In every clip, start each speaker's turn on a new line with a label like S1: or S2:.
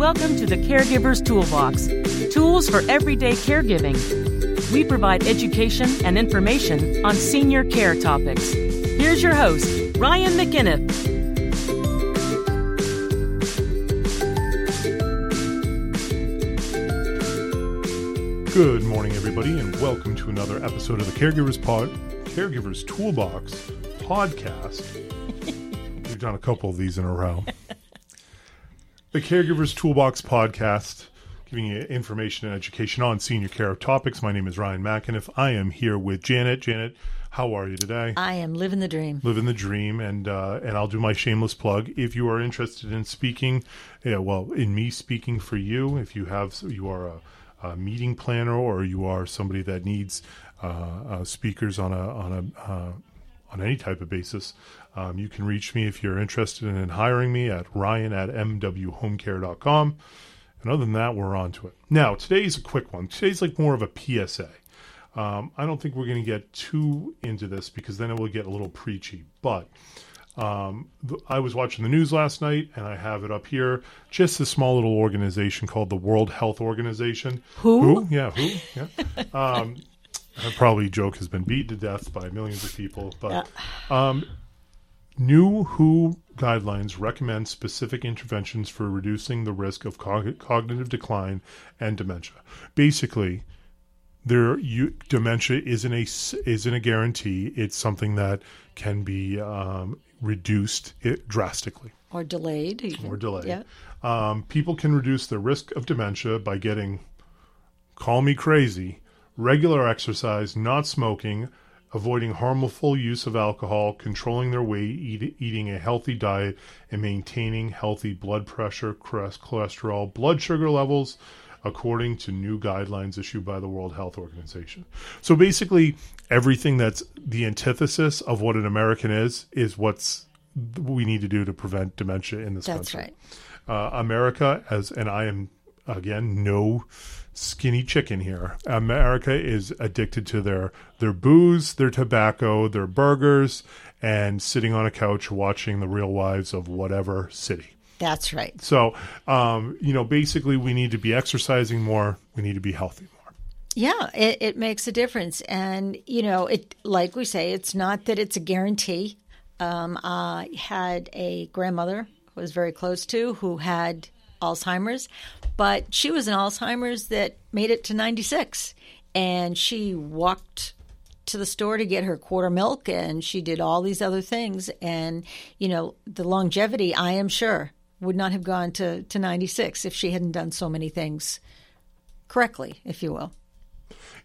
S1: Welcome to the Caregiver's Toolbox tools for everyday caregiving. We provide education and information on senior care topics. Here's your host, Ryan McInnes.
S2: Good morning, everybody, and welcome to another episode of the Caregivers Pod, Caregivers Toolbox podcast. We've done a couple of these in a row. The Caregivers Toolbox podcast, giving you information and education on senior care topics. My name is Ryan McInnes. I am here with Janet. Janet, how are you today?
S3: I am living the dream.
S2: living the dream and uh, and I'll do my shameless plug if you are interested in speaking yeah, well in me speaking for you if you have you are a, a meeting planner or you are somebody that needs uh, uh, speakers on a on a uh, on any type of basis um, you can reach me if you're interested in hiring me at ryan at mwhomecare.com and other than that we're on to it now today's a quick one today's like more of a psa um, I don't think we're going to get too into this because then it will get a little preachy. But um, th- I was watching the news last night and I have it up here. Just a small little organization called the World Health Organization.
S3: Who?
S2: Who? Yeah, who? Yeah. um, probably joke has been beat to death by millions of people. But um, new WHO guidelines recommend specific interventions for reducing the risk of cog- cognitive decline and dementia. Basically, there you dementia isn't a isn't a guarantee. It's something that can be um, reduced it drastically
S3: Or delayed. even.
S2: or delayed.
S3: Yeah.
S2: Um, people can reduce the risk of dementia by getting, call me crazy, regular exercise, not smoking, avoiding harmful use of alcohol, controlling their weight, eat, eating a healthy diet, and maintaining healthy blood pressure, cholesterol, blood sugar levels, according to new guidelines issued by the World Health Organization. So basically, everything that's the antithesis of what an American is is what's we need to do to prevent dementia in this
S3: That's
S2: country
S3: right.
S2: uh, America as and I am again no skinny chicken here. America is addicted to their their booze, their tobacco, their burgers, and sitting on a couch watching the Real Wives of whatever city.
S3: That's right.
S2: So, um, you know, basically, we need to be exercising more. We need to be healthy more.
S3: Yeah, it, it makes a difference. And, you know, it like we say, it's not that it's a guarantee. Um, I had a grandmother who I was very close to who had Alzheimer's, but she was an Alzheimer's that made it to 96. And she walked to the store to get her quarter milk and she did all these other things. And, you know, the longevity, I am sure, would not have gone to, to 96 if she hadn't done so many things correctly, if you will.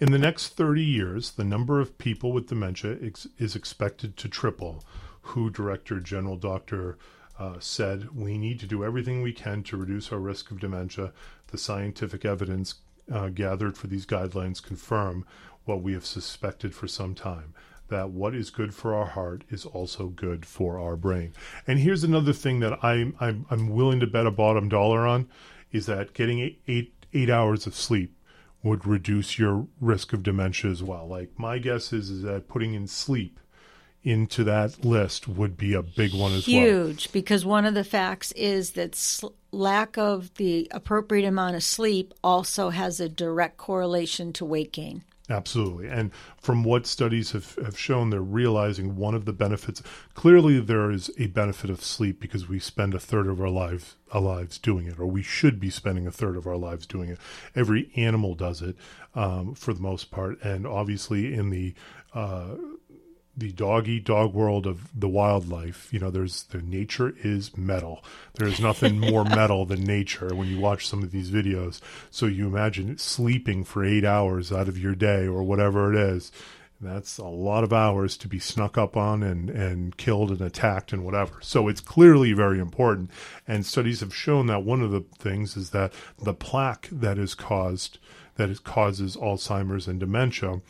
S2: In the next 30 years, the number of people with dementia ex- is expected to triple. WHO Director General Dr. Uh, said, We need to do everything we can to reduce our risk of dementia. The scientific evidence uh, gathered for these guidelines confirm what we have suspected for some time that what is good for our heart is also good for our brain. And here's another thing that I'm, I'm, I'm willing to bet a bottom dollar on is that getting eight, eight, eight hours of sleep would reduce your risk of dementia as well. Like my guess is, is that putting in sleep into that list would be a big one as well.
S3: Huge, because one of the facts is that sl- lack of the appropriate amount of sleep also has a direct correlation to weight gain.
S2: Absolutely. And from what studies have, have shown, they're realizing one of the benefits. Clearly, there is a benefit of sleep because we spend a third of our lives, our lives doing it, or we should be spending a third of our lives doing it. Every animal does it um, for the most part. And obviously, in the uh, the dog eat dog world of the wildlife, you know, there's the nature is metal. There's nothing more metal than nature when you watch some of these videos. So you imagine sleeping for eight hours out of your day or whatever it is. That's a lot of hours to be snuck up on and, and killed and attacked and whatever. So it's clearly very important. And studies have shown that one of the things is that the plaque that is caused, that it causes Alzheimer's and dementia,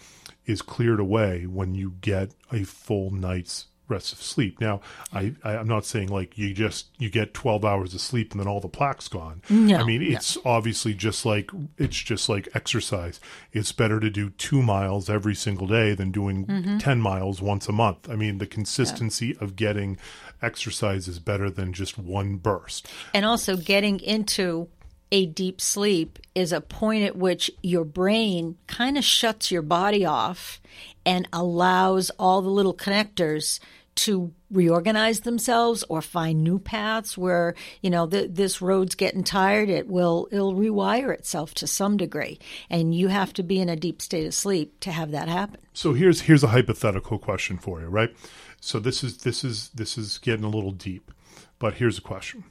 S2: is cleared away when you get a full night's rest of sleep. Now, I, I I'm not saying like you just you get 12 hours of sleep and then all the plaque's gone.
S3: No,
S2: I mean,
S3: no.
S2: it's obviously just like it's just like exercise. It's better to do 2 miles every single day than doing
S3: Mm-hmm.
S2: 10 miles once a month. I mean, the consistency of getting exercise is better than just one burst.
S3: And also getting into a deep sleep is a point at which your brain kind of shuts your body off and allows all the little connectors to reorganize themselves or find new paths where you know the, this road's getting tired it will it'll rewire itself to some degree and you have to be in a deep state of sleep to have that happen
S2: So here's here's a hypothetical question for you, right? So this is this is this is getting a little deep, but here's a question.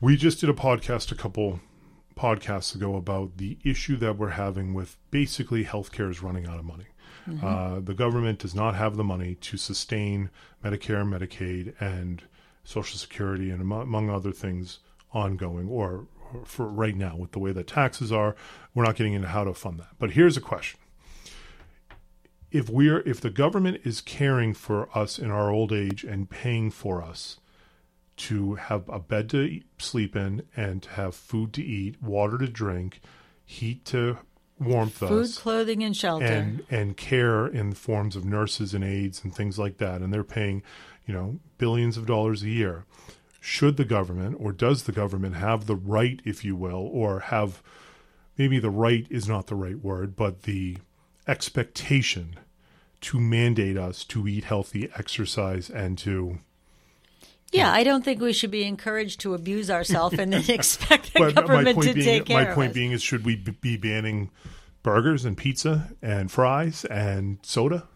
S2: We just did a podcast a couple podcasts ago about the issue that we're having with basically healthcare is running out of money. Uh, the government does not have the money to sustain Medicare, Medicaid, and Social Security, and amo- among other things, ongoing or, or for right now with the way that taxes are. We're not getting into how to fund that. But here's a question if we're if the government is caring for us in our old age and paying for us to have a bed to eat, sleep in and to have food to eat, water to drink, heat to warmth us,
S3: food
S2: us,
S3: clothing and shelter
S2: and and care in the forms of nurses and aides and things like that, and they're paying, you know, billions of dollars a year. Should the government or does the government have the right, if you will, or have maybe the right is not the right word, but the expectation to mandate us to eat healthy, exercise, and to
S3: yeah i don't think we should be encouraged to abuse ourselves and then expect the
S2: but
S3: government to
S2: being,
S3: take care
S2: my point being is, should we be banning burgers and pizza and fries and soda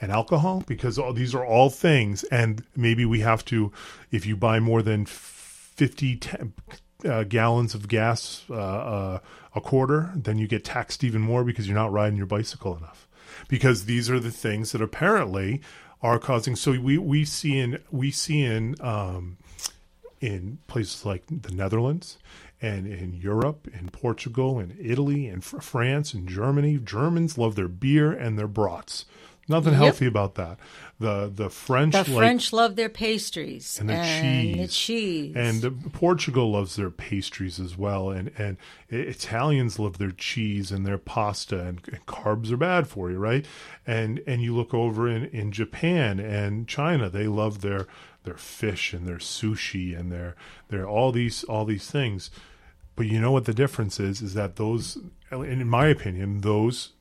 S2: and alcohol? Because all these are all things, and maybe we have to, if you buy more than fifty ta- uh, gallons of gas uh, uh, a quarter, then you get taxed even more because you're not riding your bicycle enough. Because these are the things that apparently are causing. So we we see in we see in um, in places like the Netherlands and in Europe, in Portugal, in Italy, fr- France, and Germany. Germans love their beer and their brats. Nothing healthy about that. The the French
S3: the
S2: like
S3: french love their pastries
S2: and the
S3: and the
S2: cheese.
S3: cheese
S2: and the, Portugal loves their pastries as well, and and Italians love their cheese and their pasta, and, and carbs are bad for you, right? And and you look over in in Japan and China, they love their their fish and their sushi and their their all these all these things. But you know what the difference is? Is that those, in my opinion, those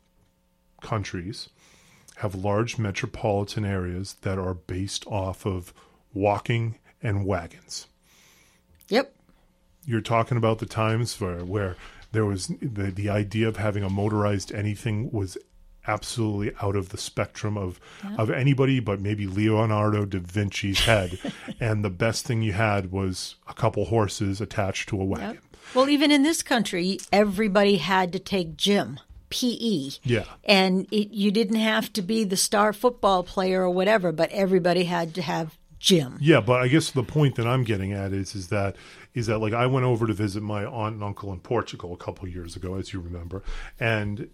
S2: countries have large metropolitan areas that are based off of walking and wagons.
S3: yep
S2: You're talking about the times where, where there was the, the idea of having a motorized anything was absolutely out of the spectrum of of anybody but maybe Leonardo da Vinci's head and the best thing you had was a couple horses attached to a wagon.
S3: Yep. Well, even in this country, everybody had to take gym, PE.
S2: Yeah.
S3: And it, you didn't have to be the star football player or whatever, but everybody had to have gym.
S2: Yeah, but I guess the point that I'm getting at is is that is that like I went over to visit my aunt and uncle in Portugal a couple of years ago, as you remember, and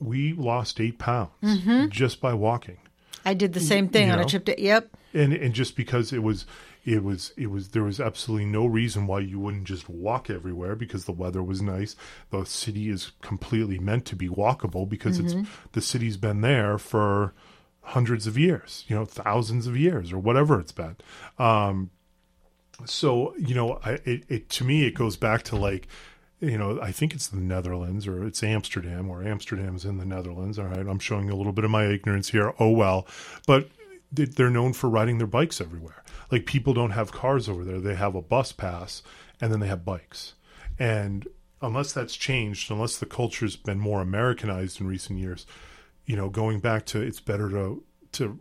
S2: we lost eight pounds mm-hmm. just by walking,
S3: I did the same thing
S2: You
S3: on a trip to, yep.
S2: and and just because it was. It was it was there was absolutely no reason why you wouldn't just walk everywhere because the weather was nice. The city is completely meant to be walkable because it's the city's been there for hundreds of years, you know, thousands of years or whatever it's been. Um, so you know I, it, it to me it goes back to like you know i think it's the netherlands or it's amsterdam or amsterdam's in the netherlands. All right. I'm showing a little bit of my ignorance here. Oh well. But they're known for riding their bikes everywhere. Like people don't have cars over there. They have a bus pass and then they have bikes. And unless that's changed unless the culture's been more americanized in recent years you know going back to it's better to to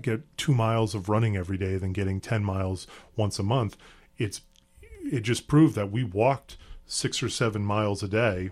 S2: get two miles of running every day than getting 10 miles once a month. It's it just proved that we walked six or seven miles a day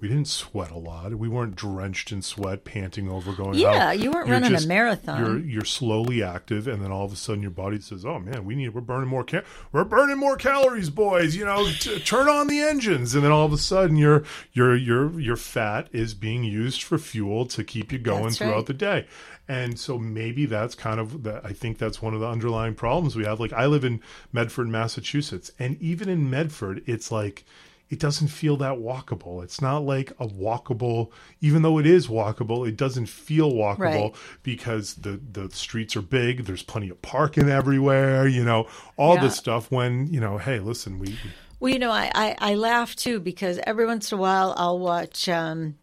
S2: we didn't sweat a lot we weren't drenched in sweat panting over going
S3: Yeah,
S2: out.
S3: you weren't
S2: You're
S3: running a marathon.
S2: you're you're slowly active and then all of a sudden your body says oh man we need we're burning more ca- we're burning more calories boys you know t- turn on the engines and then all of a sudden your your your your fat is being used for fuel to keep you going
S3: That's
S2: throughout
S3: right.
S2: the day and so maybe that's kind of the, i think that's one of the underlying problems we have like i live in medford massachusetts and even in medford it's like it doesn't feel that walkable. It's not like a walkable, even though it is walkable, it doesn't feel walkable
S3: Right.
S2: because the, the streets are big. There's plenty of parking everywhere, you know, all
S3: Yeah.
S2: this stuff when, you know, hey, listen, we,
S3: Well, you know, I, I, I laugh too because every once in a while I'll watch, um,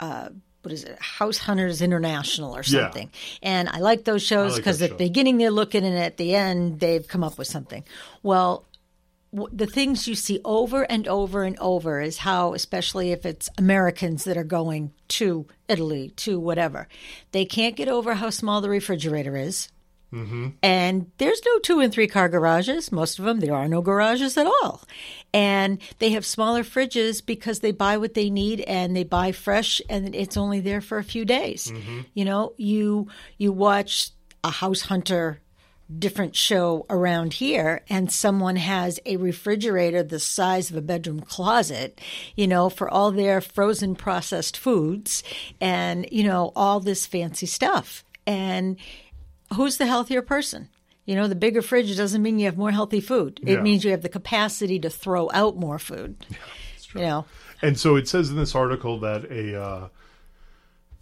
S3: uh, what is it, House Hunters International or
S2: Yeah.
S3: something. And I like those shows because
S2: that
S3: at the beginning they're looking and at the end they've come up with something. Well, the things you see over and over and over is how, especially if it's Americans that are going to Italy, to whatever, they can't get over how small the refrigerator is. Mm-hmm. And there's no two and three car garages. Most of them, there are no garages at all. And they have smaller fridges because they buy what they need and they buy fresh and it's only there for a few days. Mm-hmm. You know, you you watch a house hunter different show around here and someone has a refrigerator the size of a bedroom closet, you know, for all their frozen processed foods and, you know, all this fancy stuff. And who's the healthier person? You know, the bigger fridge doesn't mean you have more healthy food. It
S2: Yeah.
S3: means you have the capacity to throw out more food. you know,
S2: And so it says in this article that a uh,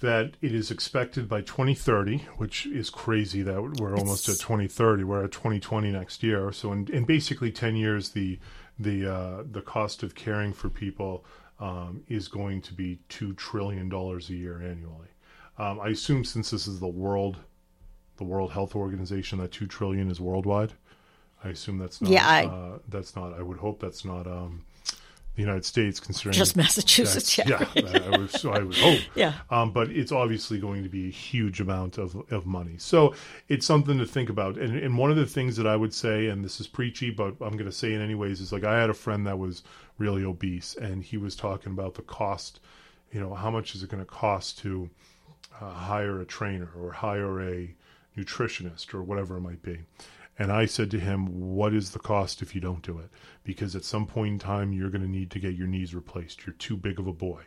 S2: that it is expected by 2030, which is crazy that we're almost at 2030. We're at 2020 next year. So in, in basically 10 years, the the uh, the cost of caring for people um, is going to be two trillion dollars a year annually. Um, I assume since this is the world the World Health Organization, that two trillion is worldwide. I assume that's not.
S3: Yeah, I-
S2: uh, that's not. I would hope that's not um, the United States, considering
S3: just Massachusetts. Yeah.
S2: yeah, I so I would hope.
S3: Yeah.
S2: Um, but it's obviously going to be a huge amount of, of money. So it's something to think about. And, and one of the things that I would say, and this is preachy, but I'm going to say it anyways, is like I had a friend that was really obese, and he was talking about the cost. You know, how much is it going to cost to uh, hire a trainer or hire a nutritionist or whatever it might be. And I said to him, What is the cost if you don't do it? Because at some point in time, you're going to need to get your knees replaced. You're too big of a boy.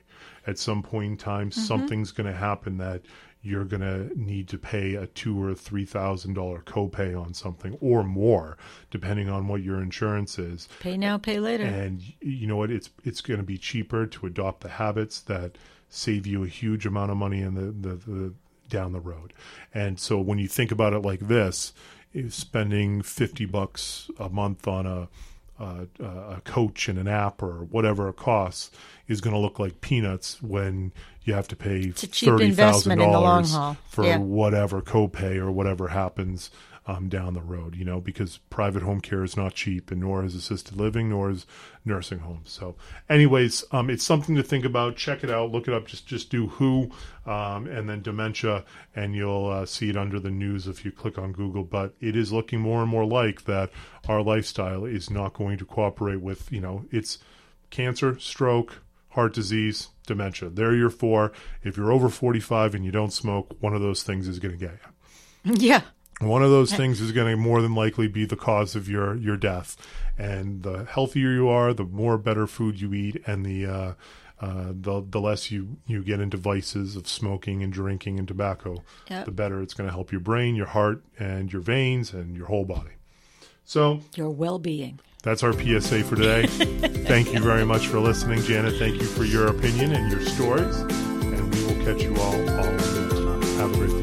S2: At some point in time, mm-hmm. something's going to happen that you're going to need to pay a two or three thousand dollar copay on something or more, depending on what your insurance is.
S3: Pay now, pay later.
S2: And you know what? It's it's going to be cheaper to adopt the habits that save you a huge amount of money in the, the, the down the road. And so when you think about it like this, is spending fifty bucks a month on a a, a coach and an app or whatever it costs is going to look like peanuts when you have to pay thirty thousand
S3: investment in the long
S2: dollars
S3: haul.
S2: for
S3: Yeah.
S2: whatever copay or whatever happens um, down the road, you know, because private home care is not cheap, and nor is assisted living, nor is nursing homes. So, anyways, um, it's something to think about. Check it out, look it up. Just just do who, um, and then dementia, and you'll uh, see it under the news if you click on Google. But it is looking more and more like that. Our lifestyle is not going to cooperate with, you know, it's cancer, stroke, heart disease, dementia. There you're your four. If you're over 45 and you don't smoke, one of those things is going to get you.
S3: yeah.
S2: One of those things is going to more than likely be the cause of your your death. And the healthier you are, the more better food you eat, and the uh, uh, the the less you you get into vices of smoking and drinking and tobacco,
S3: Yep.
S2: the better it's going to help your brain, your heart, and your veins, and your whole body. So
S3: Your well being.
S2: that's our PSA for today. thank you very much for listening, Janet. Thank you for your opinion and your stories, and we will catch you all all next time. Have a great day.